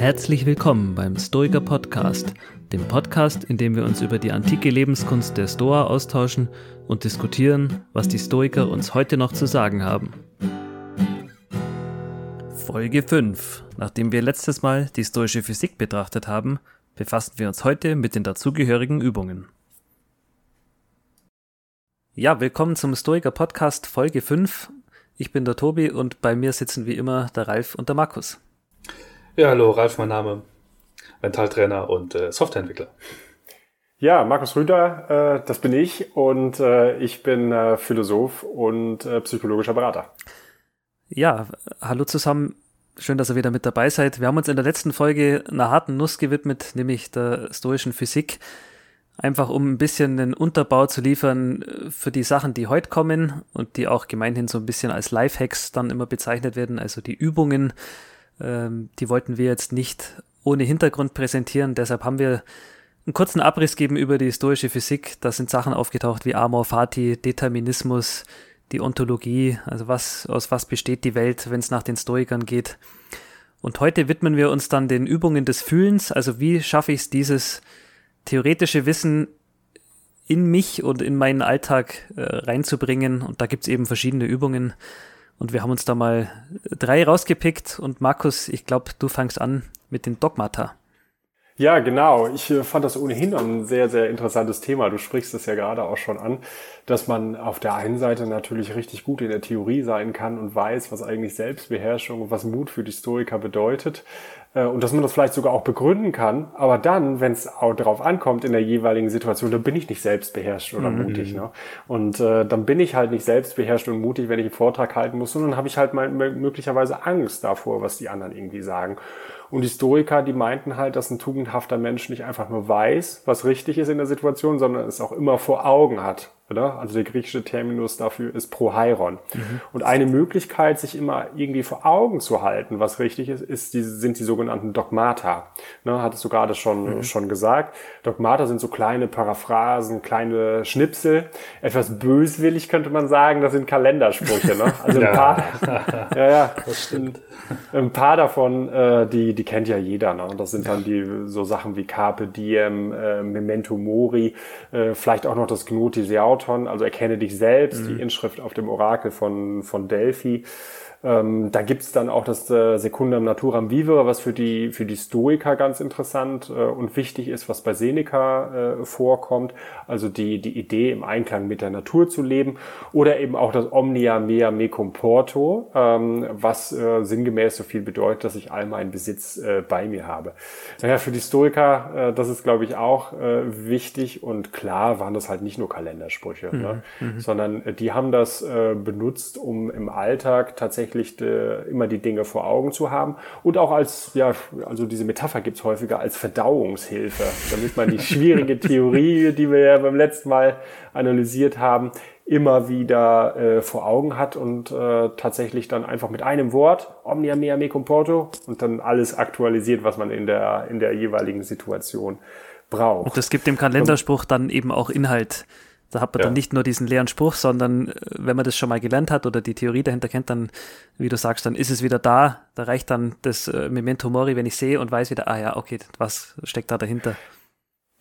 Herzlich willkommen beim Stoiker Podcast, dem Podcast, in dem wir uns über die antike Lebenskunst der Stoa austauschen und diskutieren, was die Stoiker uns heute noch zu sagen haben. Folge 5. Nachdem wir letztes Mal die stoische Physik betrachtet haben, befassen wir uns heute mit den dazugehörigen Übungen. Ja, willkommen zum Stoiker Podcast Folge 5. Ich bin der Tobi und bei mir sitzen wie immer der Ralf und der Markus. Ja, hallo, Ralf, mein Name. Mentaltrainer und äh, Softwareentwickler. Ja, Markus Rüder, äh, das bin ich und äh, ich bin äh, Philosoph und äh, psychologischer Berater. Ja, hallo zusammen. Schön, dass ihr wieder mit dabei seid. Wir haben uns in der letzten Folge einer harten Nuss gewidmet, nämlich der stoischen Physik. Einfach um ein bisschen einen Unterbau zu liefern äh, für die Sachen, die heute kommen und die auch gemeinhin so ein bisschen als Lifehacks dann immer bezeichnet werden, also die Übungen, ähm, die wollten wir jetzt nicht ohne Hintergrund präsentieren. Deshalb haben wir einen kurzen Abriss geben über die historische Physik. Da sind Sachen aufgetaucht wie Amor Fati, Determinismus, die Ontologie, also was, aus was besteht die Welt, wenn es nach den Stoikern geht. Und heute widmen wir uns dann den Übungen des Fühlens, also wie schaffe ich es, dieses theoretische Wissen in mich und in meinen Alltag äh, reinzubringen. Und da gibt es eben verschiedene Übungen. Und wir haben uns da mal drei rausgepickt. Und Markus, ich glaube, du fangst an mit den Dogmata. Ja, genau. Ich äh, fand das ohnehin ein sehr, sehr interessantes Thema. Du sprichst es ja gerade auch schon an, dass man auf der einen Seite natürlich richtig gut in der Theorie sein kann und weiß, was eigentlich Selbstbeherrschung und was Mut für die Stoiker bedeutet. Äh, und dass man das vielleicht sogar auch begründen kann. Aber dann, wenn es auch darauf ankommt in der jeweiligen Situation, dann bin ich nicht selbstbeherrscht oder mhm. mutig. Ne? Und äh, dann bin ich halt nicht selbstbeherrscht und mutig, wenn ich einen Vortrag halten muss, sondern habe ich halt mal möglicherweise Angst davor, was die anderen irgendwie sagen. Und die Stoiker, die meinten halt, dass ein tugendhafter Mensch nicht einfach nur weiß, was richtig ist in der Situation, sondern es auch immer vor Augen hat. Oder? Also der griechische Terminus dafür ist Proheiron. Mhm. Und eine Möglichkeit, sich immer irgendwie vor Augen zu halten, was richtig ist, ist die, sind die sogenannten Dogmata. Ne, hattest du gerade schon, mhm. schon gesagt. Dogmata sind so kleine Paraphrasen, kleine Schnipsel. Etwas böswillig könnte man sagen, das sind Kalendersprüche. Ne? Also ein paar, ja, ja, das stimmt. Ein paar davon, äh, die, die kennt ja jeder. Ne? Und das sind dann die so Sachen wie Carpe Diem, äh, Memento Mori, äh, vielleicht auch noch das Gnotisiaut Auton, also erkenne dich selbst, mhm. die Inschrift auf dem Orakel von, von Delphi. Ähm, da gibt's dann auch das äh, Secundum Naturam Vivere, was für die, für die Stoiker ganz interessant äh, und wichtig ist, was bei Seneca äh, vorkommt. Also die, die Idee, im Einklang mit der Natur zu leben. Oder eben auch das Omnia mea me comporto, ähm, was äh, sinngemäß so viel bedeutet, dass ich all meinen Besitz äh, bei mir habe. Naja, für die Stoiker, äh, das ist, glaube ich, auch äh, wichtig und klar waren das halt nicht nur Kalendersprüche, mhm. ne? Mhm. sondern äh, die haben das äh, benutzt, um im Alltag tatsächlich tatsächlich äh, immer die Dinge vor Augen zu haben und auch als, ja, also diese Metapher gibt's häufiger als Verdauungshilfe, damit man die schwierige Theorie, die wir ja beim letzten Mal analysiert haben, immer wieder äh, vor Augen hat und äh, tatsächlich dann einfach mit einem Wort, omnia mea me comporto, und dann alles aktualisiert, was man in der, in der jeweiligen Situation braucht. Und das gibt dem Kalenderspruch dann eben auch Inhalt. Da hat man ja. dann nicht nur diesen leeren Spruch, sondern äh, wenn man das schon mal gelernt hat oder die Theorie dahinter kennt, dann, wie du sagst, dann ist es wieder da. Da reicht dann das äh, Memento Mori, wenn ich sehe und weiß wieder, ah ja, okay, was steckt da dahinter?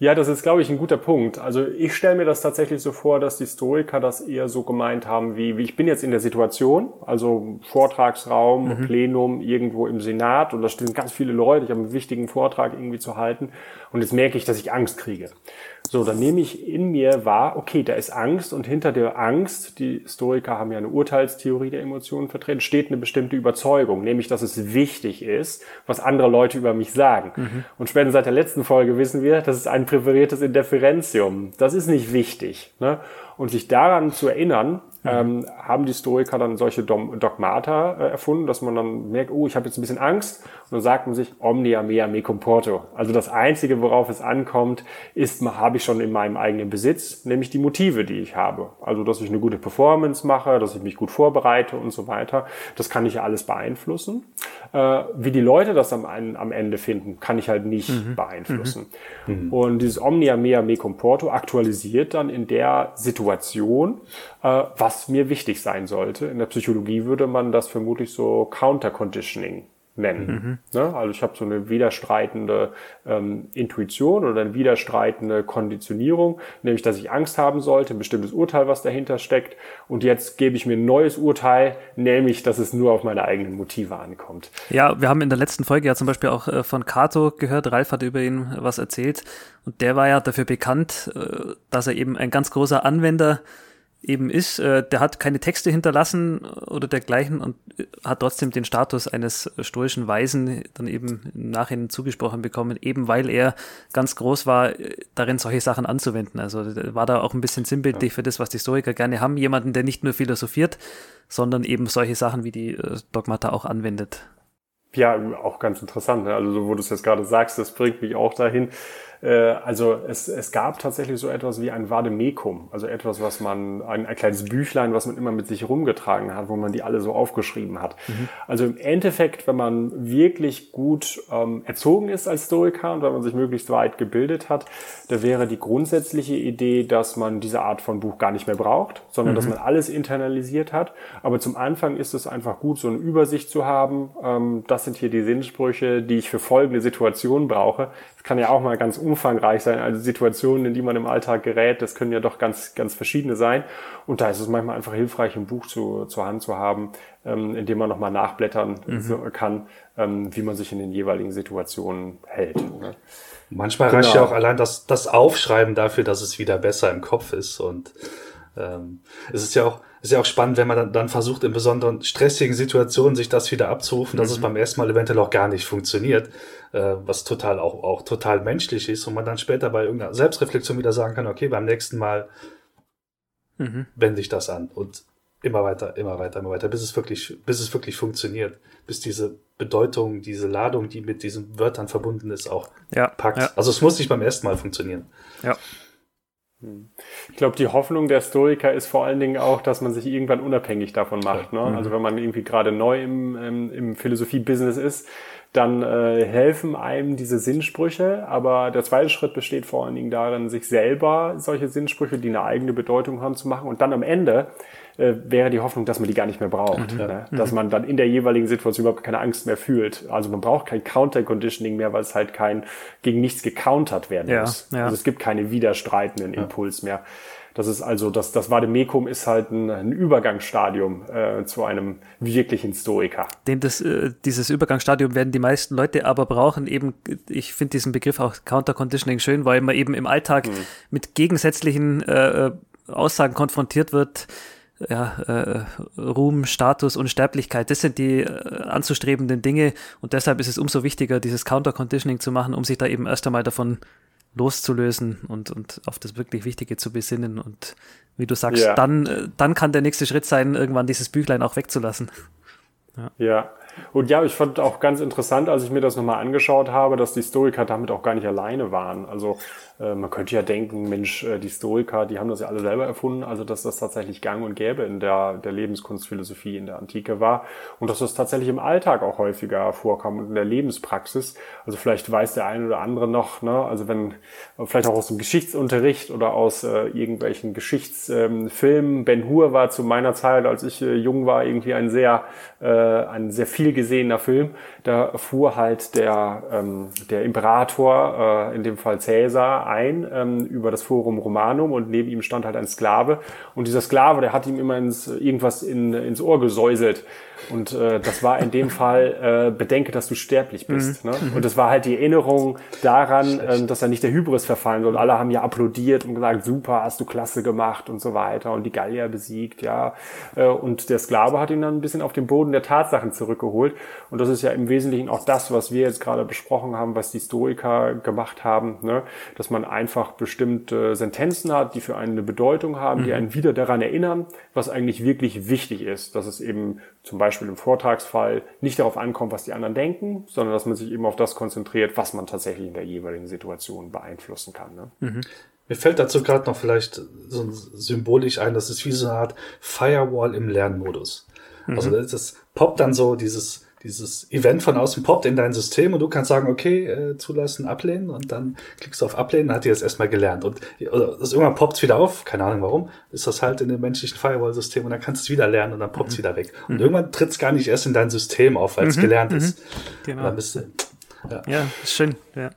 Ja, das ist, glaube ich, ein guter Punkt. Also ich stelle mir das tatsächlich so vor, dass die Stoiker das eher so gemeint haben, wie, wie ich bin jetzt in der Situation, also Vortragsraum, mhm. Plenum, irgendwo im Senat und da stehen ganz viele Leute, ich habe einen wichtigen Vortrag irgendwie zu halten und jetzt merke ich, dass ich Angst kriege. So, dann nehme ich in mir wahr, okay, da ist Angst und hinter der Angst, die Historiker haben ja eine Urteilstheorie der Emotionen vertreten, steht eine bestimmte Überzeugung, nämlich, dass es wichtig ist, was andere Leute über mich sagen. Mhm. Und spätestens seit der letzten Folge wissen wir, das ist ein präferiertes Indifferentium. Das ist nicht wichtig. Ne? Und sich daran zu erinnern, Mhm. ähm, haben die Stoiker dann solche Dogmata äh, erfunden, dass man dann merkt, oh, ich habe jetzt ein bisschen Angst. Und dann sagt man sich, omnia mea me comporto. Also das Einzige, worauf es ankommt, ist, habe ich schon in meinem eigenen Besitz, nämlich die Motive, die ich habe. Also, dass ich eine gute Performance mache, dass ich mich gut vorbereite und so weiter. Das kann ich ja alles beeinflussen. Äh, wie die Leute das am, am Ende finden, kann ich halt nicht mhm. beeinflussen. Mhm. Und dieses omnia mea me comporto aktualisiert dann in der Situation, äh, was mir wichtig sein sollte. In der Psychologie würde man das vermutlich so Counter-Conditioning nennen. Mhm. Ne? Also ich habe so eine widerstreitende ähm, Intuition oder eine widerstreitende Konditionierung, nämlich dass ich Angst haben sollte, ein bestimmtes Urteil, was dahinter steckt. Und jetzt gebe ich mir ein neues Urteil, nämlich, dass es nur auf meine eigenen Motive ankommt. Ja, wir haben in der letzten Folge ja zum Beispiel auch äh, von Cato gehört, Ralf hat über ihn was erzählt. Und der war ja dafür bekannt, äh, dass er eben ein ganz großer Anwender eben ist, äh, der hat keine Texte hinterlassen oder dergleichen und hat trotzdem den Status eines stoischen Weisen dann eben im Nachhinein zugesprochen bekommen, eben weil er ganz groß war, darin solche Sachen anzuwenden. Also war da auch ein bisschen sinnbildlich für das, was die Historiker gerne haben, jemanden, der nicht nur philosophiert, sondern eben solche Sachen wie die äh, Dogmata auch anwendet. Ja, auch ganz interessant. Ne? Also so, wo du es jetzt gerade sagst, das bringt mich auch dahin, äh, also es, es gab tatsächlich so etwas wie ein Vademekum, also etwas, was man, ein, ein kleines Büchlein, was man immer mit sich rumgetragen hat, wo man die alle so aufgeschrieben hat. Mhm. Also im Endeffekt, wenn man wirklich gut ähm, erzogen ist als Stoiker und wenn man sich möglichst weit gebildet hat, da wäre die grundsätzliche Idee, dass man diese Art von Buch gar nicht mehr braucht, sondern mhm. dass man alles internalisiert hat. Aber zum Anfang ist es einfach gut, so eine Übersicht zu haben. Ähm, das sind hier die Sinnsprüche, die ich für folgende Situationen brauche. Kann ja auch mal ganz umfangreich sein. Also Situationen, in die man im Alltag gerät, das können ja doch ganz, ganz verschiedene sein. Und da ist es manchmal einfach hilfreich, ein Buch zu, zur Hand zu haben, ähm, in dem man nochmal nachblättern mhm. kann, ähm, wie man sich in den jeweiligen Situationen hält. Ne? Manchmal genau. reicht ja auch allein das, das Aufschreiben dafür, dass es wieder besser im Kopf ist. Und ähm, es ist ja auch, ist ja auch spannend, wenn man dann, dann versucht, in besonderen stressigen Situationen sich das wieder abzurufen, dass mhm. es beim ersten Mal eventuell auch gar nicht funktioniert, äh, was total auch, auch total menschlich ist und man dann später bei irgendeiner Selbstreflexion wieder sagen kann, okay, beim nächsten Mal mhm. wende ich das an und immer weiter, immer weiter, immer weiter, bis es wirklich, bis es wirklich funktioniert, bis diese Bedeutung, diese Ladung, die mit diesen Wörtern verbunden ist, auch ja, packt. Ja. Also es muss nicht beim ersten Mal funktionieren. Ja. Ich glaube, die Hoffnung der Stoiker ist vor allen Dingen auch, dass man sich irgendwann unabhängig davon macht. Ne? Also wenn man irgendwie gerade neu im, im, im Philosophie-Business ist, dann äh, helfen einem diese Sinnsprüche. Aber der zweite Schritt besteht vor allen Dingen darin, sich selber solche Sinnsprüche, die eine eigene Bedeutung haben, zu machen und dann am Ende äh, wäre die Hoffnung, dass man die gar nicht mehr braucht. Mhm. Ne? Dass man dann in der jeweiligen Situation überhaupt keine Angst mehr fühlt. Also man braucht kein Counter-Conditioning mehr, weil es halt kein gegen nichts gecountert werden ja, muss. Ja. Also es gibt keine widerstreitenden. Impuls mehr. Das ist also, das, das Vademekum ist halt ein, ein Übergangsstadium äh, zu einem wirklichen Stoiker. Den das, äh, dieses Übergangsstadium werden die meisten Leute aber brauchen. Eben, ich finde diesen Begriff auch Counter-Conditioning schön, weil man eben im Alltag mhm. mit gegensätzlichen äh, äh Aussagen konfrontiert wird ja, äh, Ruhm, Status, Unsterblichkeit, das sind die äh, anzustrebenden Dinge und deshalb ist es umso wichtiger, dieses Counter-Conditioning zu machen, um sich da eben erst einmal davon loszulösen und, und auf das wirklich Wichtige zu besinnen und wie du sagst, ja. dann, äh, dann kann der nächste Schritt sein, irgendwann dieses Büchlein auch wegzulassen. Ja. ja. Und ja, ich fand auch ganz interessant, als ich mir das nochmal angeschaut habe, dass die Stoiker damit auch gar nicht alleine waren. Also äh, man könnte ja denken, Mensch, äh, die Stoiker, die haben das ja alle selber erfunden, also dass das tatsächlich gang und gäbe in der, der Lebenskunstphilosophie in der Antike war und dass das tatsächlich im Alltag auch häufiger vorkam und in der Lebenspraxis. Also vielleicht weiß der eine oder andere noch, ne, also wenn, vielleicht auch aus dem Geschichtsunterricht oder aus äh, irgendwelchen Geschichtsfilmen, Ben Hur war zu meiner Zeit, als ich äh, jung war, irgendwie ein sehr, äh, ein sehr viel gesehener Film. Da fuhr halt der, ähm, der Imperator, äh, in dem Fall Cäsar, ein ähm, über das Forum Romanum und neben ihm stand halt ein Sklave. Und dieser Sklave, der hat ihm immer ins, irgendwas in, ins Ohr gesäuselt. Und äh, das war in dem Fall, äh, bedenke, dass du sterblich bist. Mhm. Ne? Und das war halt die Erinnerung daran, äh, dass er nicht der Hybris verfallen soll. Alle haben ja applaudiert und gesagt, super, hast du klasse gemacht und so weiter und die Gallier besiegt, ja. Äh, und der Sklave hat ihn dann ein bisschen auf den Boden der Tatsachen zurückgeholt. Und das ist ja im Wesentlichen auch das, was wir jetzt gerade besprochen haben, was die Stoiker gemacht haben, ne? dass man einfach bestimmte Sentenzen hat, die für einen eine Bedeutung haben, mhm. die einen wieder daran erinnern, was eigentlich wirklich wichtig ist, dass es eben zum Beispiel im Vortragsfall nicht darauf ankommt, was die anderen denken, sondern dass man sich eben auf das konzentriert, was man tatsächlich in der jeweiligen Situation beeinflussen kann. Ne? Mhm. Mir fällt dazu gerade noch vielleicht so symbolisch ein, das ist wie so eine Art Firewall im Lernmodus. Mhm. Also das poppt dann so dieses dieses Event von außen poppt in dein System und du kannst sagen, okay, äh, zulassen, ablehnen und dann klickst du auf ablehnen, dann hat die das erstmal gelernt. Und oder das irgendwann poppt es wieder auf, keine Ahnung warum, ist das halt in dem menschlichen Firewall-System und dann kannst du es wieder lernen und dann poppt es mhm. wieder weg. Und mhm. irgendwann tritt es gar nicht erst in dein System auf, weil es mhm. gelernt ist. Mhm. Genau. bist du, ja. ja, ist schön, ja.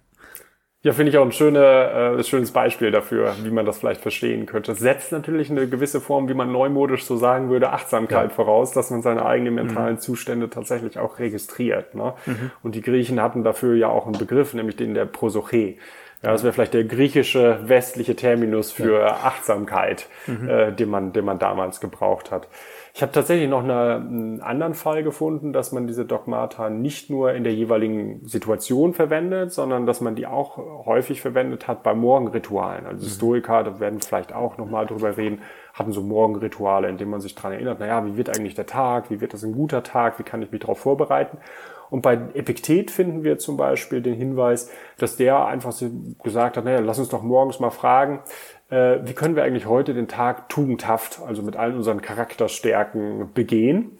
Ja, finde ich auch ein schöne, äh, schönes Beispiel dafür, wie man das vielleicht verstehen könnte. Setzt natürlich eine gewisse Form, wie man neumodisch so sagen würde, Achtsamkeit ja. voraus, dass man seine eigenen mentalen mhm. Zustände tatsächlich auch registriert. Ne? Mhm. Und die Griechen hatten dafür ja auch einen Begriff, nämlich den der Prosoche. Ja, das wäre vielleicht der griechische westliche Terminus für ja. Achtsamkeit, mhm. äh, den man, den man damals gebraucht hat. Ich habe tatsächlich noch eine, einen anderen Fall gefunden, dass man diese Dogmata nicht nur in der jeweiligen Situation verwendet, sondern dass man die auch häufig verwendet hat bei Morgenritualen. Also mhm. Stoiker, da werden wir vielleicht auch nochmal drüber reden, hatten so Morgenrituale, in denen man sich dran erinnert, naja, wie wird eigentlich der Tag, wie wird das ein guter Tag, wie kann ich mich darauf vorbereiten. Und bei Epiktet finden wir zum Beispiel den Hinweis, dass der einfach so gesagt hat, naja, lass uns doch morgens mal fragen, äh, wie können wir eigentlich heute den Tag tugendhaft, also mit allen unseren Charakterstärken begehen?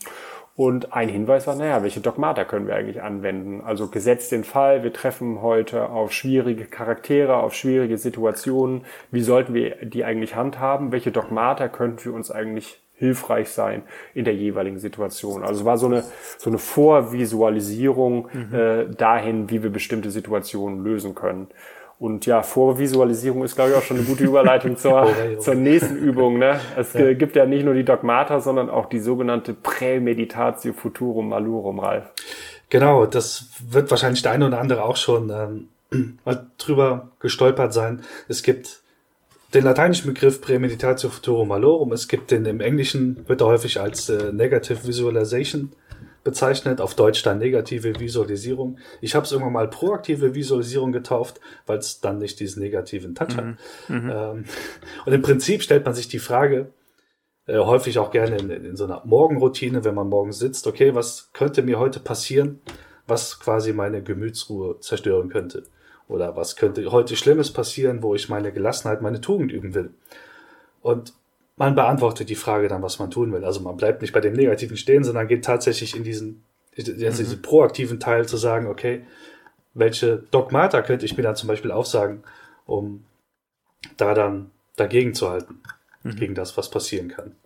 Und ein Hinweis war, naja, welche Dogmata können wir eigentlich anwenden? Also gesetzt den Fall, wir treffen heute auf schwierige Charaktere, auf schwierige Situationen. Wie sollten wir die eigentlich handhaben? Welche Dogmata könnten für uns eigentlich hilfreich sein in der jeweiligen Situation? Also es war so eine, so eine Vorvisualisierung mhm. äh, dahin, wie wir bestimmte Situationen lösen können. Und ja, Vorvisualisierung ist, glaube ich, auch schon eine gute Überleitung zur, zur nächsten Übung. Ne? Es ja. gibt ja nicht nur die Dogmata, sondern auch die sogenannte Prämeditatio Futurum Malurum, Ralf. Genau, das wird wahrscheinlich der eine oder andere auch schon ähm, drüber gestolpert sein. Es gibt den lateinischen Begriff Prämeditatio Futurum Malorum. Es gibt den im Englischen, wird er häufig als äh, Negative Visualization bezeichnet, auf Deutsch dann negative Visualisierung. Ich habe es irgendwann mal proaktive Visualisierung getauft, weil es dann nicht diesen negativen Touch mhm. hat. Mhm. Ähm, und im Prinzip stellt man sich die Frage, äh, häufig auch gerne in, in, so einer Morgenroutine, wenn man morgens sitzt, okay, was könnte mir heute passieren, was quasi meine Gemütsruhe zerstören könnte? Oder was könnte heute Schlimmes passieren, wo ich meine Gelassenheit, meine Tugend üben will? Und man beantwortet die Frage dann, was man tun will. Also man bleibt nicht bei dem Negativen stehen, sondern geht tatsächlich in diesen, mhm. diesen proaktiven Teil zu sagen, okay, welche Dogmata könnte ich mir dann zum Beispiel aufsagen, um da dann dagegen zu halten, mhm. gegen das, was passieren kann.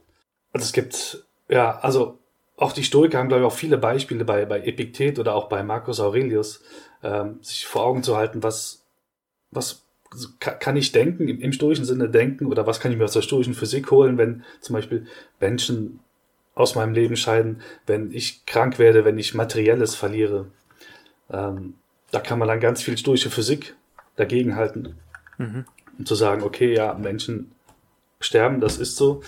Also es gibt, ja, also auch die Stoiker haben, glaube ich, auch viele Beispiele bei, bei Epiktet oder auch bei Marcus Aurelius, ähm, sich vor Augen zu halten, was, was kann ich denken, im, im stoischen Sinne denken, oder was kann ich mir aus der stoischen Physik holen, wenn zum Beispiel Menschen aus meinem Leben scheiden, wenn ich krank werde, wenn ich Materielles verliere. Ähm, da kann man dann ganz viel stoische Physik dagegen halten. Mhm. Um zu sagen, okay, ja, Menschen sterben, das ist so.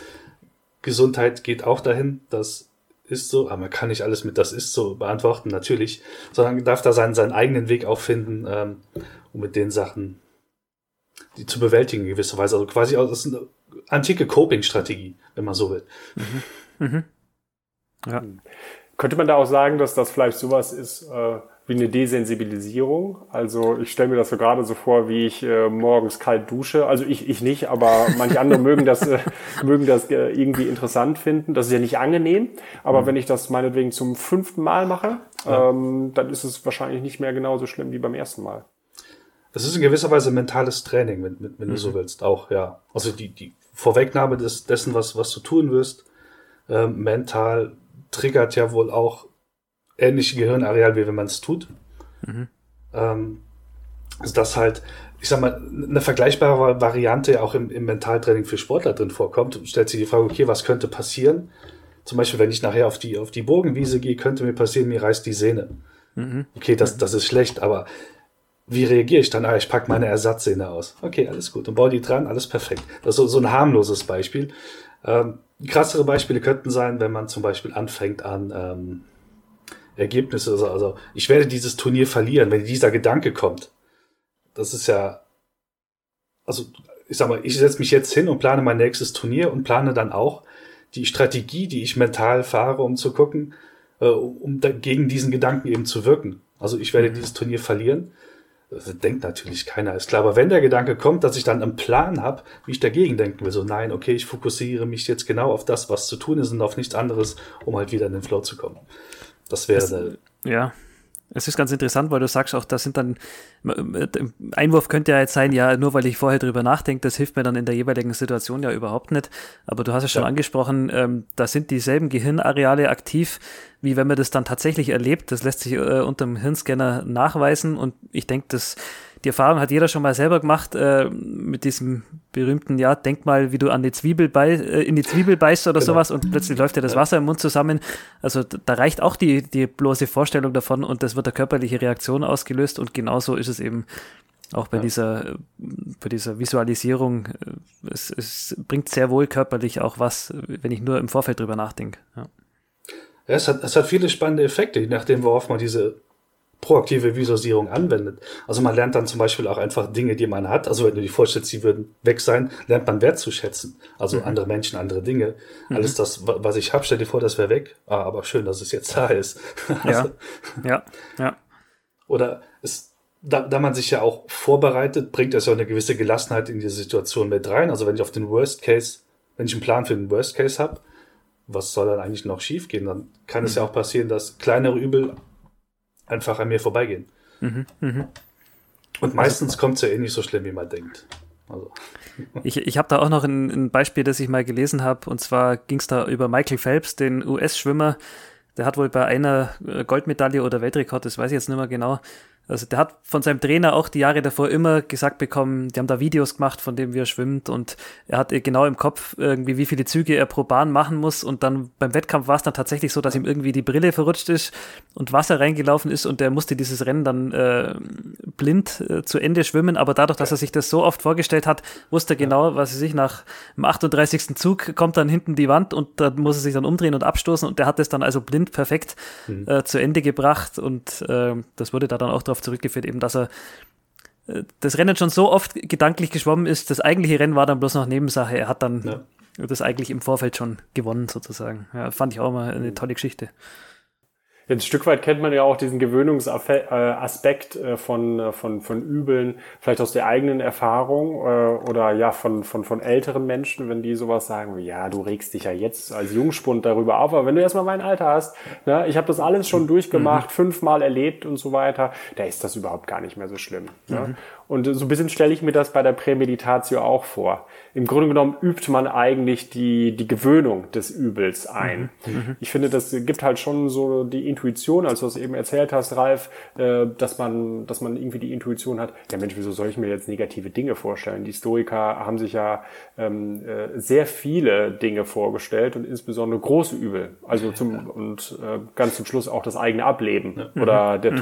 Gesundheit geht auch dahin, das ist so, aber man kann nicht alles mit das ist so beantworten, natürlich, sondern darf da seinen, seinen eigenen Weg auch finden, ähm, um mit den Sachen die zu bewältigen in gewisser Weise. Also quasi ist eine antike Coping-Strategie, wenn man so will. Mhm. Mhm. Ja. Könnte man da auch sagen, dass das vielleicht sowas ist äh, wie eine Desensibilisierung? Also ich stelle mir das so gerade so vor, wie ich äh, morgens kalt dusche. Also ich, ich nicht, aber manche andere mögen das, äh, mögen das äh, irgendwie interessant finden. Das ist ja nicht angenehm, aber mhm. wenn ich das meinetwegen zum fünften Mal mache, ja. ähm, dann ist es wahrscheinlich nicht mehr genauso schlimm wie beim ersten Mal. Das ist in gewisser Weise mentales Training, wenn, wenn, mhm. du so mhm. willst, auch, ja. Also die, die Vorwegnahme des, dessen, was, was du tun wirst, äh, mental triggert ja wohl auch ähnliche Gehirnareal, wie wenn man es tut. Mhm. Ähm, also das halt, ich sag mal, eine vergleichbare Variante ja auch im, im Mentaltraining für Sportler drin vorkommt. Stellt sich die Frage, okay, was könnte passieren? Zum Beispiel, wenn ich nachher auf die, auf die Burgenwiese gehe, könnte mir passieren, mir reißt die Sehne. Mhm. Okay, das, das ist schlecht, aber wie reagiere ich dann? Ah, ich packe meine Ersatzsehne aus. Okay, alles gut. Und baue die dran, alles perfekt. Das ist so, so ein harmloses Beispiel. Ähm, krassere Beispiele könnten sein, wenn man zum Beispiel anfängt an ähm, Ergebnisse, also, ich werde dieses Turnier verlieren, wenn dieser Gedanke kommt. Das ist ja, also ich sag mal, ich setze mich jetzt hin und plane mein nächstes Turnier und plane dann auch die Strategie, die ich mental fahre, um zu gucken, äh, um gegen diesen Gedanken eben zu wirken. Also ich werde mhm. dieses Turnier verlieren das denkt natürlich keiner, ist klar. Aber wenn der Gedanke kommt, dass ich dann einen Plan habe, wie ich dagegen denken will, so nein, okay, ich fokussiere mich jetzt genau auf das, was zu tun ist und auf nichts anderes, um halt wieder in den Flow zu kommen. Das wäre das, Ja, es ist ganz interessant, weil du sagst auch, das sind dann, Einwurf könnte ja jetzt sein, ja, nur weil ich vorher drüber nachdenke, das hilft mir dann in der jeweiligen Situation ja überhaupt nicht. Aber du hast es schon ja. angesprochen, ähm, da sind dieselben Gehirnareale aktiv, wie wenn man das dann tatsächlich erlebt. Das lässt sich äh, unter dem Hirnscanner nachweisen und ich denke, das die Erfahrung hat jeder schon mal selber gemacht äh, mit diesem berühmten, ja, denk mal, wie du an die Zwiebel bei, äh, in die Zwiebel beißt oder genau. sowas und plötzlich läuft dir das Wasser im Mund zusammen. Also da reicht auch die, die bloße Vorstellung davon und das wird eine körperliche Reaktion ausgelöst und genauso ist es eben auch bei ja. dieser, bei dieser Visualisierung. Es, es bringt sehr wohl körperlich auch was, wenn ich nur im Vorfeld drüber nachdenke. Ja. Ja, es hat, es hat viele spannende Effekte, je nachdem, worauf man diese proaktive Visualisierung anwendet. Also man lernt dann zum Beispiel auch einfach Dinge, die man hat. Also wenn du dir vorstellst, sie würden weg sein, lernt man wertzuschätzen. Also mhm. andere Menschen, andere Dinge. Mhm. Alles das, was ich habe, stell dir vor, das wäre weg. Ah, aber schön, dass es jetzt da ist. also, ja, ja, ja. Oder es, da, da man sich ja auch vorbereitet, bringt das ja eine gewisse Gelassenheit in die Situation mit rein. Also wenn ich auf den Worst Case, wenn ich einen Plan für den Worst Case habe, was soll dann eigentlich noch schiefgehen? Dann kann mhm. es ja auch passieren, dass kleinere Übel einfach an mir vorbeigehen. Mhm, mh. Und meistens also, kommt es ja eh nicht so schlimm, wie man denkt. Also. Ich, ich habe da auch noch ein, ein, Beispiel, das ich mal gelesen habe. Und zwar ging es da über Michael Phelps, den US-Schwimmer. Der hat wohl bei einer äh, Goldmedaille oder Weltrekord, das weiß ich jetzt nicht mehr genau, also der hat von seinem Trainer auch die Jahre davor immer gesagt bekommen, die haben da Videos gemacht, von dem wie er schwimmt und er hat genau im Kopf irgendwie, wie viele Züge er pro Bahn machen muss und dann beim Wettkampf war es dann tatsächlich so, dass ihm irgendwie die Brille verrutscht ist und Wasser reingelaufen ist und der musste dieses Rennen dann äh, blind äh, zu Ende schwimmen, aber dadurch, dass er sich das so oft vorgestellt hat, wusste er genau, was er sich nach dem 38. Zug kommt dann hinten die Wand und dann muss er sich dann umdrehen und abstoßen und der hat es dann also blind perfekt mhm. äh, zu Ende gebracht und äh, das wurde da dann auch drauf darauf zurückgeführt, eben, dass er äh, das Rennen schon so oft gedanklich geschwommen ist. Das eigentliche Rennen war dann bloß noch Nebensache. Er hat dann ja. das eigentlich im Vorfeld schon gewonnen, sozusagen. Ja, fand ich auch mal eine tolle Geschichte. Ein Stück weit kennt man ja auch diesen Gewöhnungsaspekt äh, von, äh, von, von Übeln, vielleicht aus der eigenen Erfahrung äh, oder ja von, von, von älteren Menschen, wenn die sowas sagen, wie, ja, du regst dich ja jetzt als Jungspund darüber auf, aber wenn du erstmal mein Alter hast, ne, ich habe das alles schon mhm. durchgemacht, mhm. fünfmal erlebt und so weiter, da ist das überhaupt gar nicht mehr so schlimm. Ne? Mhm. Und so ein bisschen stelle ich mir das bei der Prämeditatio auch vor. Im Grunde genommen übt man eigentlich die, die Gewöhnung des Übels ein. Mhm. mhm. Ich finde, das gibt halt schon so die Intuition, als du es eben erzählt hast, Ralf, äh, dass man, dass man irgendwie die Intuition hat, ja Mensch, wieso soll ich mir jetzt negative Dinge vorstellen? Die Stoiker haben sich ja ähm, äh, sehr viele Dinge vorgestellt und insbesondere große Übel. Also zum, und äh, ganz zum Schluss auch das eigene Ableben oder der mhm.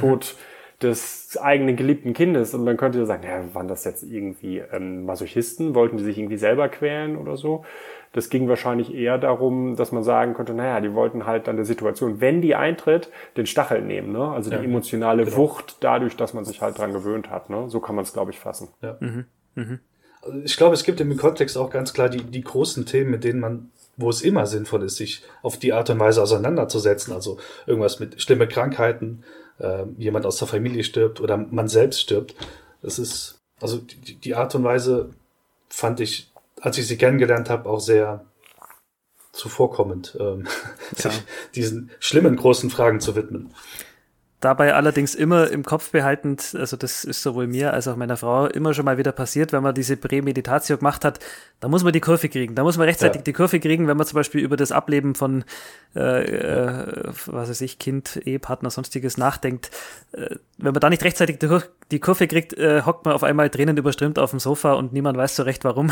Des eigenen geliebten Kindes. Und man könnte sagen, ja, waren das jetzt irgendwie ähm, Masochisten? Wollten die sich irgendwie selber quälen oder so? Das ging wahrscheinlich eher darum, dass man sagen könnte, naja, die wollten halt dann der Situation, wenn die eintritt, den Stachel nehmen. Ne? Also die emotionale genau. Wucht dadurch, dass man sich halt dran gewöhnt hat. Ne? So kann man es, glaube ich, fassen. Ja. Mhm. Mhm. Also ich glaube, es gibt im Kontext auch ganz klar die, die großen Themen, mit denen man wo es immer sinnvoll ist, sich auf die Art und Weise auseinanderzusetzen. Also irgendwas mit schlimme Krankheiten, äh, jemand aus der Familie stirbt oder man selbst stirbt. Das ist, also die, die Art und Weise fand ich, als ich sie kennengelernt habe, auch sehr zuvorkommend, ähm, ja. sich diesen schlimmen großen Fragen zu widmen. Dabei allerdings immer im Kopf behaltend, also das ist sowohl mir als auch meiner Frau immer schon mal wieder passiert, wenn man diese Prämeditatio gemacht hat, da muss man die Kurve kriegen. Da muss man rechtzeitig ja. die Kurve kriegen, wenn man zum Beispiel über das Ableben von, äh, äh, was weiß ich, Kind, Ehepartner, sonstiges nachdenkt. Äh, wenn man da nicht rechtzeitig die, die Kurve kriegt, äh, hockt man auf einmal Tränen überströmt auf dem Sofa und niemand weiß so recht warum.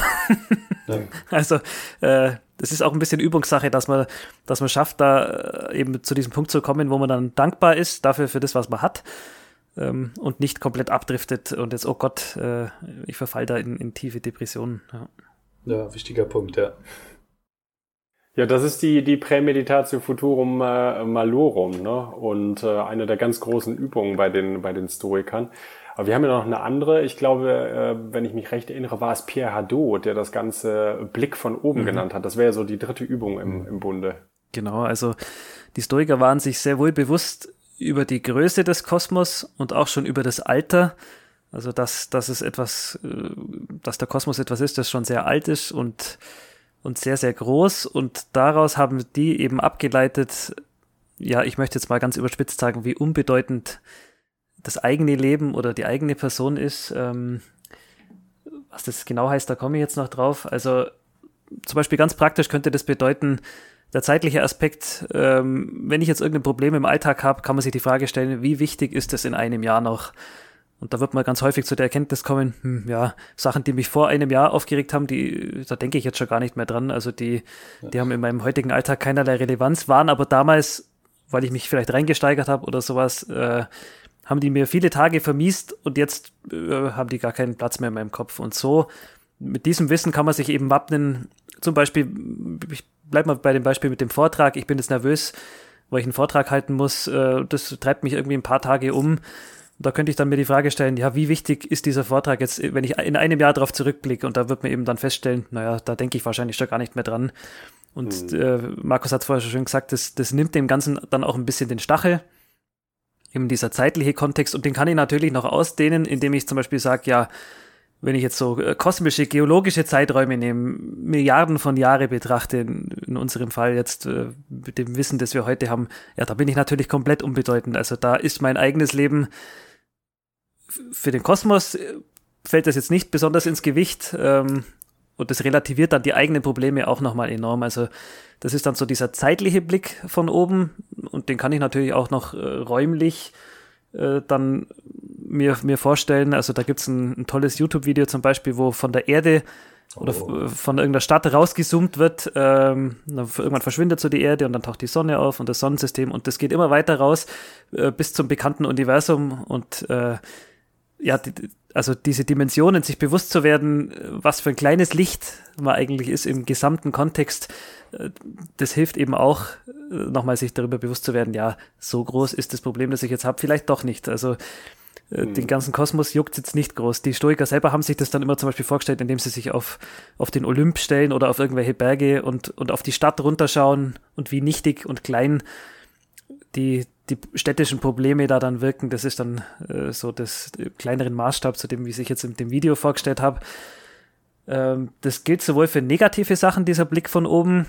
Ja. Also äh, das ist auch ein bisschen Übungssache, dass man, dass man schafft, da äh, eben zu diesem Punkt zu kommen, wo man dann dankbar ist dafür für das, was man hat ähm, und nicht komplett abdriftet und jetzt, oh Gott, äh, ich verfall da in, in tiefe Depressionen. Ja. ja, wichtiger Punkt, ja. Ja, das ist die, die Prämeditatio Futurum äh, Malorum, ne? Und äh, eine der ganz großen Übungen bei den, bei den Stoikern. Aber wir haben ja noch eine andere. Ich glaube, äh, wenn ich mich recht erinnere, war es Pierre Hadot, der das ganze Blick von oben mhm. genannt hat. Das wäre ja so die dritte Übung im, mhm. im Bunde. Genau, also die Stoiker waren sich sehr wohl bewusst über die Größe des Kosmos und auch schon über das Alter. Also dass, dass es etwas, äh, dass der Kosmos etwas ist, das schon sehr alt ist und, und sehr, sehr groß. Und daraus haben die eben abgeleitet, ja, ich möchte jetzt mal ganz überspitzt sagen, wie unbedeutend das eigene Leben oder die eigene Person ist. Ähm, was das genau heißt, da komme ich jetzt noch drauf. Also zum Beispiel ganz praktisch könnte das bedeuten, der zeitliche Aspekt, ähm, wenn ich jetzt irgendein Problem im Alltag habe, kann man sich die Frage stellen, wie wichtig ist es in einem Jahr noch? Und da wird man ganz häufig zu der Erkenntnis kommen, hm, ja, Sachen, die mich vor einem Jahr aufgeregt haben, die, da denke ich jetzt schon gar nicht mehr dran. Also die, die haben in meinem heutigen Alltag keinerlei Relevanz, waren aber damals, weil ich mich vielleicht reingesteigert habe oder sowas, äh, haben die mir viele Tage vermiest und jetzt äh, haben die gar keinen Platz mehr in meinem Kopf. Und so, mit diesem Wissen kann man sich eben wappnen. Zum Beispiel, ich bleib mal bei dem Beispiel mit dem Vortrag. Ich bin jetzt nervös, weil ich einen Vortrag halten muss. Äh, das treibt mich irgendwie ein paar Tage um. Da könnte ich dann mir die Frage stellen, ja, wie wichtig ist dieser Vortrag jetzt, wenn ich in einem Jahr darauf zurückblicke und da wird mir eben dann feststellen, naja, da denke ich wahrscheinlich schon gar nicht mehr dran. Und mhm. äh, Markus hat es vorher schon gesagt, das, das nimmt dem Ganzen dann auch ein bisschen den Stachel eben dieser zeitliche Kontext und den kann ich natürlich noch ausdehnen, indem ich zum Beispiel sage, ja, wenn ich jetzt so äh, kosmische, geologische Zeiträume nehme, Milliarden von Jahre betrachte, in, unserem Fall jetzt äh, mit dem Wissen, das wir heute haben, ja, da bin ich natürlich komplett unbedeutend. Also da ist mein eigenes Leben für den Kosmos äh, fällt das jetzt nicht besonders ins Gewicht. Ähm, und das relativiert dann die eigenen Probleme auch nochmal enorm. Also das ist dann so dieser zeitliche Blick von oben und den kann ich natürlich auch noch äh, räumlich äh, dann mir, mir vorstellen. Also da gibt's ein, ein tolles YouTube-Video zum Beispiel, wo von der Erde oder oh. von irgendeiner Stadt rausgezoomt wird. Ähm, irgendwann verschwindet so die Erde und dann taucht die Sonne auf und das Sonnensystem und das geht immer weiter raus äh, bis zum bekannten Universum und äh, ja, die, also diese Dimensionen, sich bewusst zu werden, was für ein kleines Licht man eigentlich ist im gesamten Kontext, äh, das hilft eben auch, äh, nochmal sich darüber bewusst zu werden, ja, so groß ist das Problem, das ich jetzt habe, vielleicht doch nicht. Also den ganzen Kosmos juckt jetzt nicht groß. Die Stoiker selber haben sich das dann immer zum Beispiel vorgestellt, indem sie sich auf, auf den Olymp stellen oder auf irgendwelche Berge und, und auf die Stadt runterschauen und wie nichtig und klein die, die städtischen Probleme da dann wirken, das ist dann äh, so das äh, kleineren Maßstab zu dem, wie ich jetzt in dem Video vorgestellt habe. Ähm, das gilt sowohl für negative Sachen, dieser Blick von oben,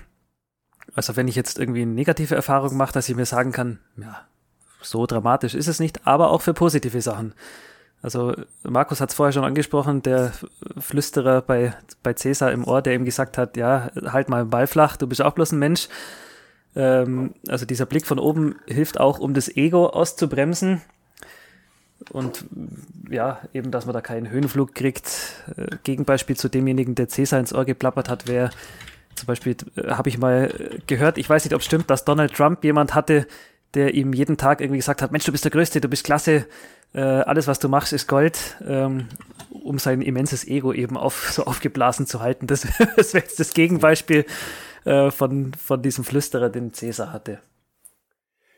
also wenn ich jetzt irgendwie eine negative Erfahrung mache, dass ich mir sagen kann, ja, so dramatisch ist es nicht, aber auch für positive Sachen. Also Markus hat es vorher schon angesprochen, der Flüsterer bei, bei Cäsar im Ohr, der ihm gesagt hat, ja, halt mal den Ball flach, du bist auch bloß ein Mensch. Ähm, also dieser Blick von oben hilft auch, um das Ego auszubremsen. Und ja, eben, dass man da keinen Höhenflug kriegt. Äh, Gegenbeispiel zu demjenigen, der Cäsar ins Ohr geplappert hat, wäre zum Beispiel, äh, habe ich mal gehört, ich weiß nicht, ob es stimmt, dass Donald Trump jemand hatte, der ihm jeden Tag irgendwie gesagt hat, Mensch, du bist der Größte, du bist klasse, äh, alles, was du machst, ist Gold, ähm, um sein immenses Ego eben auf, so aufgeblasen zu halten. Das, das wäre jetzt das Gegenbeispiel äh, von, von diesem Flüsterer, den Cäsar hatte.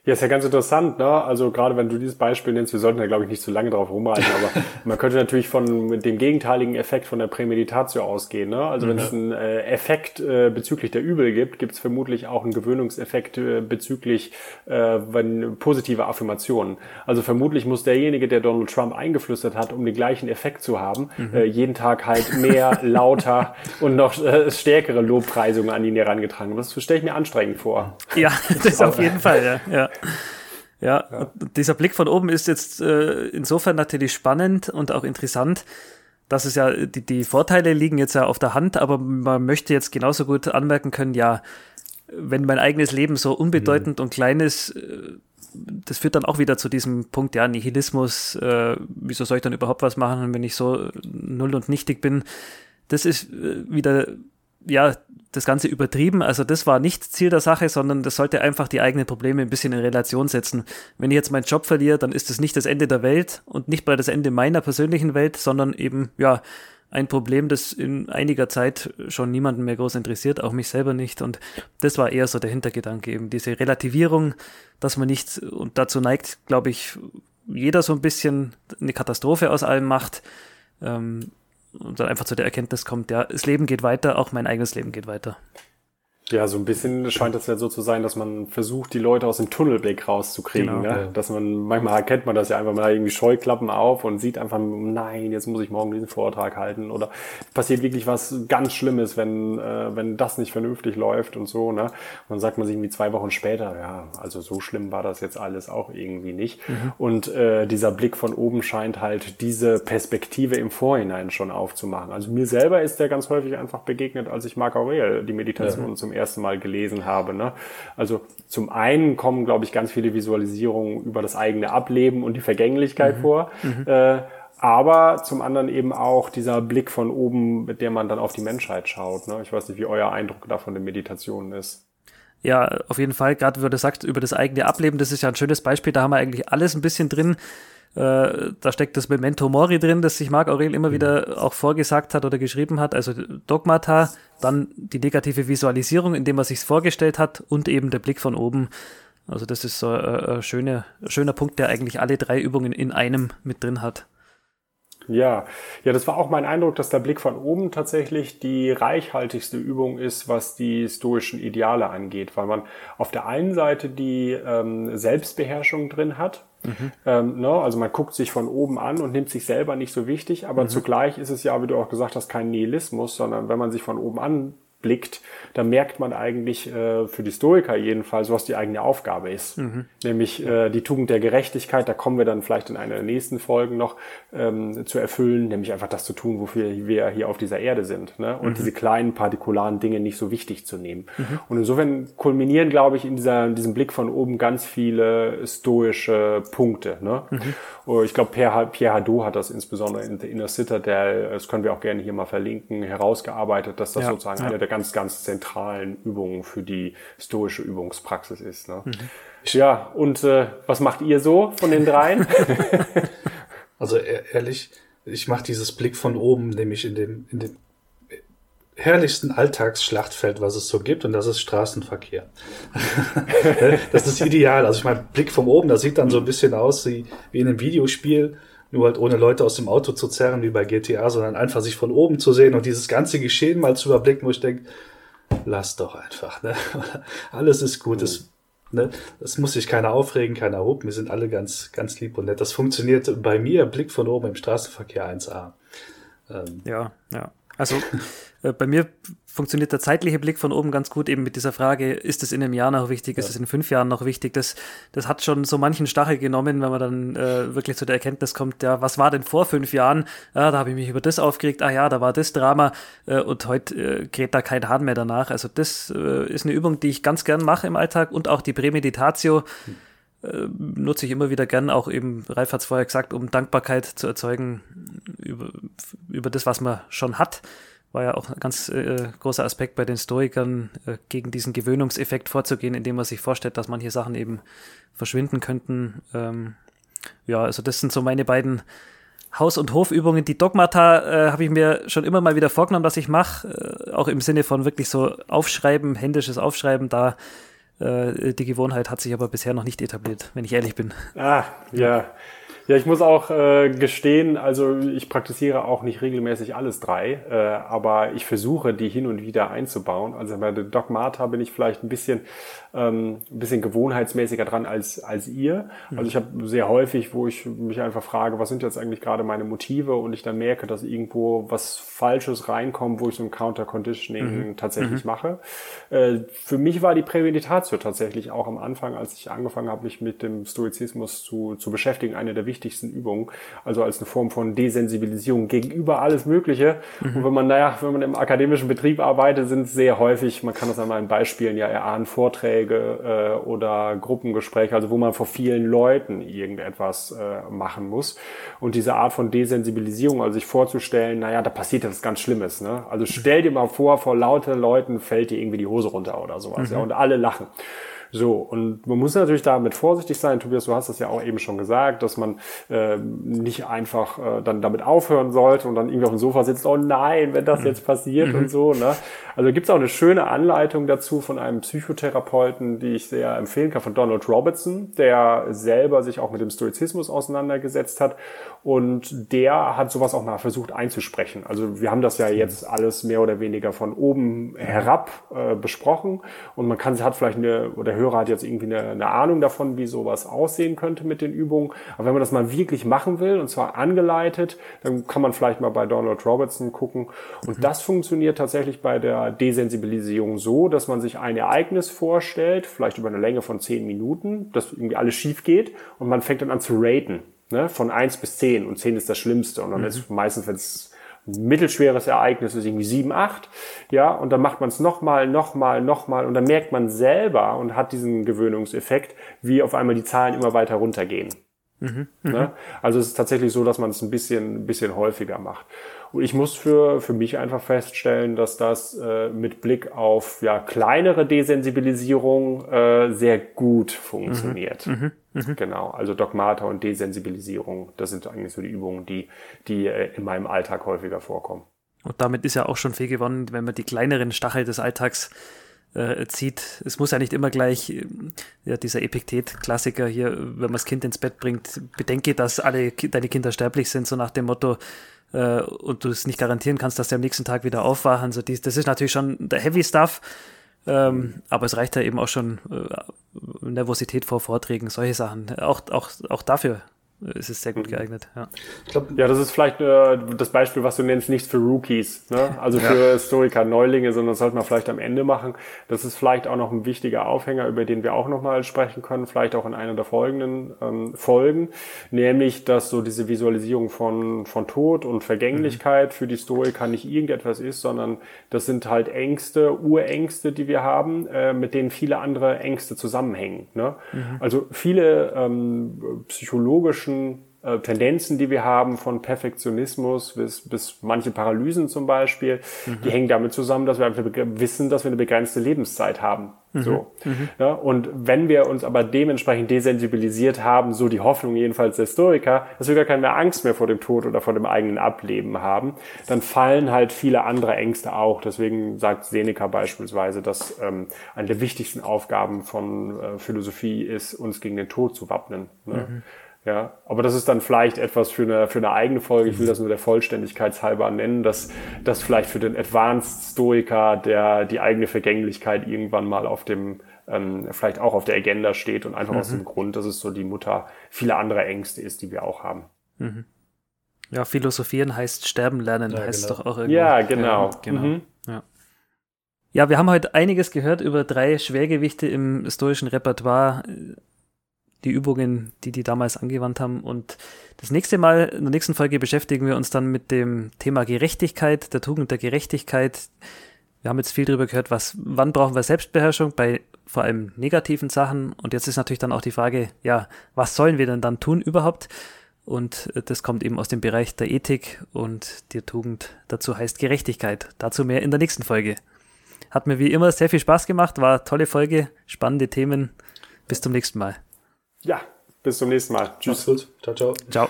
Ja, ist ja ganz interessant, ne? Also gerade wenn du dieses Beispiel nennst, wir sollten da glaube ich nicht zu lange drauf rumreiten, aber man könnte natürlich von dem gegenteiligen Effekt von der Prämeditatio ausgehen, ne? Also mhm. wenn es einen äh, Effekt äh, bezüglich der Übel gibt, gibt es vermutlich auch einen Gewöhnungseffekt äh, bezüglich äh, wenn, positive Affirmationen. Also vermutlich muss derjenige, der Donald Trump eingeflüstert hat, um den gleichen Effekt zu haben, mhm. äh, jeden Tag halt mehr, lauter und noch äh, stärkere Lobpreisungen an ihn herangetragen. Das stelle ich mir anstrengend vor. Ja, das ist auf jeden Fall, ja. ja. Ja, ja. dieser Blick von oben ist jetzt äh, insofern natürlich spannend und auch interessant, dass es ja, die, die Vorteile liegen jetzt ja auf der Hand, aber man möchte jetzt genauso gut anmerken können, ja, wenn mein eigenes Leben so unbedeutend mhm. und klein ist, äh, das führt dann auch wieder zu diesem Punkt, ja, Nihilismus, äh, wieso soll ich dann überhaupt was machen, wenn ich so null und nichtig bin? Das ist äh, wieder ja, das Ganze übertrieben. Also das war nicht Ziel der Sache, sondern das sollte einfach die eigenen Probleme ein bisschen in Relation setzen. Wenn ich jetzt meinen Job verliere, dann ist das nicht das Ende der Welt und nicht mal das Ende meiner persönlichen Welt, sondern eben, ja, ein Problem, das in einiger Zeit schon niemanden mehr groß interessiert, auch mich selber nicht. Und das war eher so der Hintergedanke, eben diese Relativierung, dass man nicht, und dazu neigt, glaube ich, jeder so ein bisschen eine Katastrophe aus allem macht. Ähm, und dann einfach zu der Erkenntnis kommt, ja, das Leben geht weiter, auch mein eigenes Leben geht weiter. Ja, so ein bisschen scheint es ja so zu sein, dass man versucht, die Leute aus dem Tunnelblick rauszukriegen. Genau, ne? Ja. Dass man, manchmal erkennt man das ja einfach mal irgendwie Scheuklappen auf und sieht einfach, nein, jetzt muss ich morgen diesen Vortrag halten. Oder passiert wirklich was ganz Schlimmes, wenn, äh, wenn das nicht vernünftig läuft und so. Ne? Und dann sagt man sich irgendwie zwei Wochen später, ja, also so schlimm war das jetzt alles auch irgendwie nicht. Mhm. Und äh, dieser Blick von oben scheint halt diese Perspektive im Vorhinein schon aufzumachen. Also mir selber ist der ganz häufig einfach begegnet, als ich Marc Aurel die Meditation ja. zum ersten Mal gelesen habe. Ne? Also zum einen kommen, glaube ich, ganz viele Visualisierungen über das eigene Ableben und die Vergänglichkeit mhm. vor. Mhm. Äh, aber zum anderen eben auch dieser Blick von oben, mit dem man dann auf die Menschheit schaut. Ne? Ich weiß nicht, wie euer Eindruck da von den Meditationen ist. Ja, auf jeden Fall, gerade wie du sagst, über das eigene Ableben, das ist ja ein schönes Beispiel, da haben wir eigentlich alles ein bisschen drin. Äh, da steckt das Memento Mori drin, das sich Marc Aurel immer mhm. wieder auch vorgesagt hat oder geschrieben hat. Also Dogmata, dann die negative Visualisierung, indem er sich's vorgestellt hat und eben der Blick von oben. Also das ist so ein, ein schöner, schöner Punkt, der eigentlich alle drei Übungen in einem mit drin hat. Ja, ja, das war auch mein Eindruck, dass der Blick von oben tatsächlich die reichhaltigste Übung ist, was die stoischen Ideale angeht, weil man auf der einen Seite die ähm, Selbstbeherrschung drin hat. Mhm. Ähm, ne? Also man guckt sich von oben an und nimmt sich selber nicht so wichtig, aber mhm. zugleich ist es ja, wie du auch gesagt hast, kein Nihilismus, sondern wenn man sich von oben an blickt, da merkt man eigentlich äh, für die Stoiker jedenfalls, was die eigene Aufgabe ist. Mhm. Nämlich äh, die Tugend der Gerechtigkeit, da kommen wir dann vielleicht in einer der nächsten Folgen noch ähm, zu erfüllen, nämlich einfach das zu tun, wofür wir hier auf dieser Erde sind. Ne? Und mhm. diese kleinen partikularen Dinge nicht so wichtig zu nehmen. Mhm. Und insofern kulminieren, glaube ich, in, dieser, in diesem Blick von oben ganz viele stoische Punkte. Ne? Mhm. Oh, ich glaube, Pierre, Pierre Hadot hat das insbesondere in The Inner Citadel, das können wir auch gerne hier mal verlinken, herausgearbeitet, dass das ja, sozusagen ja. eine der ganz, ganz zentralen Übungen für die stoische Übungspraxis ist. Ne? Mhm. Ja, und äh, was macht ihr so von den dreien? also ehrlich, ich mache dieses Blick von oben, nämlich in dem, in dem herrlichsten Alltagsschlachtfeld, was es so gibt, und das ist Straßenverkehr. das ist ideal. Also ich meine, Blick von oben, das sieht dann so ein bisschen aus wie, wie in einem Videospiel, nur halt ohne Leute aus dem Auto zu zerren wie bei GTA, sondern einfach sich von oben zu sehen und dieses ganze Geschehen mal zu überblicken, wo ich denke, lass doch einfach. Ne? Alles ist gut. Es, ne? Das muss sich keiner aufregen, keiner hupen. Wir sind alle ganz, ganz lieb und nett. Das funktioniert bei mir, Blick von oben im Straßenverkehr 1A. Ähm, ja, ja. Also äh, bei mir funktioniert der zeitliche Blick von oben ganz gut eben mit dieser Frage, ist es in einem Jahr noch wichtig, ja. ist es in fünf Jahren noch wichtig? Das, das hat schon so manchen Stachel genommen, wenn man dann äh, wirklich zu der Erkenntnis kommt, ja, was war denn vor fünf Jahren? Ja, da habe ich mich über das aufgeregt, ah ja, da war das Drama äh, und heute äh, geht da kein Hahn mehr danach. Also das äh, ist eine Übung, die ich ganz gern mache im Alltag und auch die Prämeditatio. Hm äh, nutze ich immer wieder gern, auch eben, Ralf hat es vorher gesagt, um Dankbarkeit zu erzeugen über, über das, was man schon hat war ja auch ein ganz äh, großer Aspekt bei den Stoikern, äh, gegen diesen Gewöhnungseffekt vorzugehen, indem man sich vorstellt, dass manche Sachen eben verschwinden könnten. Ähm, ja, also das sind so meine beiden Haus- und Hofübungen. Die Dogmata äh, habe ich mir schon immer mal wieder vorgenommen, dass ich mache, äh, auch im Sinne von wirklich so Aufschreiben, händisches Aufschreiben, da äh, die Gewohnheit hat sich aber bisher noch nicht etabliert, wenn ich ehrlich bin. Ah, ja. Ja, ich muss auch äh, gestehen, also ich praktiziere auch nicht regelmäßig alles drei, äh, aber ich versuche, die hin und wieder einzubauen. Also bei der Dogmata bin ich vielleicht ein bisschen ähm, ein bisschen gewohnheitsmäßiger dran als, als ihr. Also ich habe sehr häufig, wo ich mich einfach frage, was sind jetzt eigentlich gerade meine Motive und ich dann merke, dass irgendwo was Falsches reinkommt, wo ich so ein Counter-Conditioning mhm. tatsächlich mhm. mache. Äh, für mich war die Prämeditatio tatsächlich auch am Anfang, als ich angefangen habe, mich mit dem Stoizismus zu, zu beschäftigen, eine der wichtigsten Übungen. Also als eine Form von Desensibilisierung gegenüber alles Mögliche. Mhm. Und wenn man, naja, wenn man im akademischen Betrieb arbeitet, sind sehr häufig, man kann das an meinen Beispielen ja erahnen, Vorträge, Vorträge äh, oder Gruppengespräche, also wo man vor vielen Leuten irgendetwas äh, machen muss. Und diese Art von Desensibilisierung, also sich vorzustellen, naja, da passiert etwas ganz Schlimmes. Ne? Also stell dir mal vor, vor lauter Leuten fällt dir irgendwie die Hose runter oder sowas. Mhm. Ja, und alle lachen. So, und man muss natürlich damit vorsichtig sein. Tobias, du hast das ja auch eben schon gesagt, dass man äh, nicht einfach äh, dann damit aufhören sollte und dann irgendwie auf dem Sofa sitzt, oh nein, wenn das mhm. jetzt passiert mhm. und so. Ne? Also gibt es auch eine schöne Anleitung dazu von einem Psychotherapeuten, die ich sehr empfehlen kann, von Donald Robertson, der selber sich auch mit dem Stoizismus auseinandergesetzt hat. Und der hat sowas auch mal versucht einzusprechen. Also wir haben das ja jetzt alles mehr oder weniger von oben herab äh, besprochen. Und man kann, hat vielleicht eine, oder Hörer hat jetzt irgendwie eine, eine Ahnung davon, wie sowas aussehen könnte mit den Übungen. Aber wenn man das mal wirklich machen will, und zwar angeleitet, dann kann man vielleicht mal bei Donald Robertson gucken. Und mhm. das funktioniert tatsächlich bei der Desensibilisierung so, dass man sich ein Ereignis vorstellt, vielleicht über eine Länge von zehn Minuten, dass irgendwie alles schief geht und man fängt dann an zu raten. Ne, von eins bis zehn und zehn ist das Schlimmste. Und dann mhm. ist meistens, wenn es mittelschweres Ereignis ist irgendwie sieben, acht, ja, und dann macht man es nochmal, nochmal, nochmal und dann merkt man selber und hat diesen Gewöhnungseffekt, wie auf einmal die Zahlen immer weiter runtergehen. Mhm, ne? Mhm. Also es ist tatsächlich so, dass man es ein bisschen, ein bisschen häufiger macht. Und ich muss für, für mich einfach feststellen, dass das äh, mit Blick auf ja, kleinere Desensibilisierung äh, sehr gut funktioniert. Mhm, mh, mh. Genau, also Dogmata und Desensibilisierung, das sind eigentlich so die Übungen, die, die äh, in meinem Alltag häufiger vorkommen. Und damit ist ja auch schon viel gewonnen, wenn man die kleineren Stachel des Alltags äh, zieht. Es muss ja nicht immer gleich, äh, ja, dieser Epiktet-Klassiker hier, wenn man das Kind ins Bett bringt, bedenke, dass alle deine Kinder sterblich sind, so nach dem Motto, äh, und du es nicht garantieren kannst, dass sie am nächsten Tag wieder aufwachen. So dies, das ist natürlich schon der Heavy Stuff. Ähm, aber es reicht ja eben auch schon äh, Nervosität vor Vorträgen, solche Sachen. Auch, auch, auch dafür ist es sehr gut mhm. geeignet. Ja, glaub, ja das ist vielleicht äh, das Beispiel, was du nennst, nicht für Rookies, ne? also für ja. Historiker, Neulinge, sondern das sollte man vielleicht am Ende machen. Das ist vielleicht auch noch ein wichtiger Aufhänger, über den wir auch nochmal sprechen können, vielleicht auch in einer der folgenden ähm, Folgen, nämlich, dass so diese Visualisierung von, von Tod und Vergänglichkeit mhm. für die Historiker nicht irgendetwas ist, sondern das sind halt Ängste, Urängste, die wir haben, äh, mit denen viele andere Ängste zusammenhängen. Ne? Mhm. Also viele ähm, psychologische psychologischen äh, Tendenzen, die wir haben, von Perfektionismus bis, bis manche Paralysen zum Beispiel, mhm. die hängen damit zusammen, dass wir einfach wissen, dass wir eine begrenzte Lebenszeit haben. Mhm. So. Mhm. Ja, und wenn wir uns aber dementsprechend desensibilisiert haben, so die Hoffnung jedenfalls der Historiker, dass wir gar keine Angst mehr vor dem Tod oder vor dem eigenen Ableben haben, dann fallen halt viele andere Ängste auch. Deswegen sagt Seneca beispielsweise, dass ähm, eine der wichtigsten Aufgaben von äh, Philosophie ist, uns gegen den Tod zu wappnen. Ne? Mhm. Ja, aber das ist dann vielleicht etwas für eine, für eine eigene Folge. Ich will das nur der Vollständigkeit halber nennen, dass das vielleicht für den Advanced Stoiker, der die eigene Vergänglichkeit irgendwann mal auf dem, ähm, vielleicht auch auf der Agenda steht und einfach mhm. aus dem Grund, dass es so die Mutter vieler anderer Ängste ist, die wir auch haben. Mhm. Ja, philosophieren heißt sterben lernen, ja, heißt genau. doch auch irgendwie. Ja, genau. Ja, genau. Mhm. Ja. ja, wir haben heute einiges gehört über drei Schwergewichte im stoischen Repertoire die Übungen, die die damals angewandt haben. Und das nächste Mal, in der nächsten Folge beschäftigen wir uns dann mit dem Thema Gerechtigkeit, der Tugend der Gerechtigkeit. Wir haben jetzt viel darüber gehört, was, wann brauchen wir Selbstbeherrschung bei vor allem negativen Sachen. Und jetzt ist natürlich dann auch die Frage, ja, was sollen wir denn dann tun überhaupt? Und das kommt eben aus dem Bereich der Ethik und die Tugend dazu heißt Gerechtigkeit. Dazu mehr in der nächsten Folge. Hat mir wie immer sehr viel Spaß gemacht, war tolle Folge, spannende Themen. Bis zum nächsten Mal. Ja, bis zum nächsten Mal. Tschüss. Ciao, ciao. Ciao.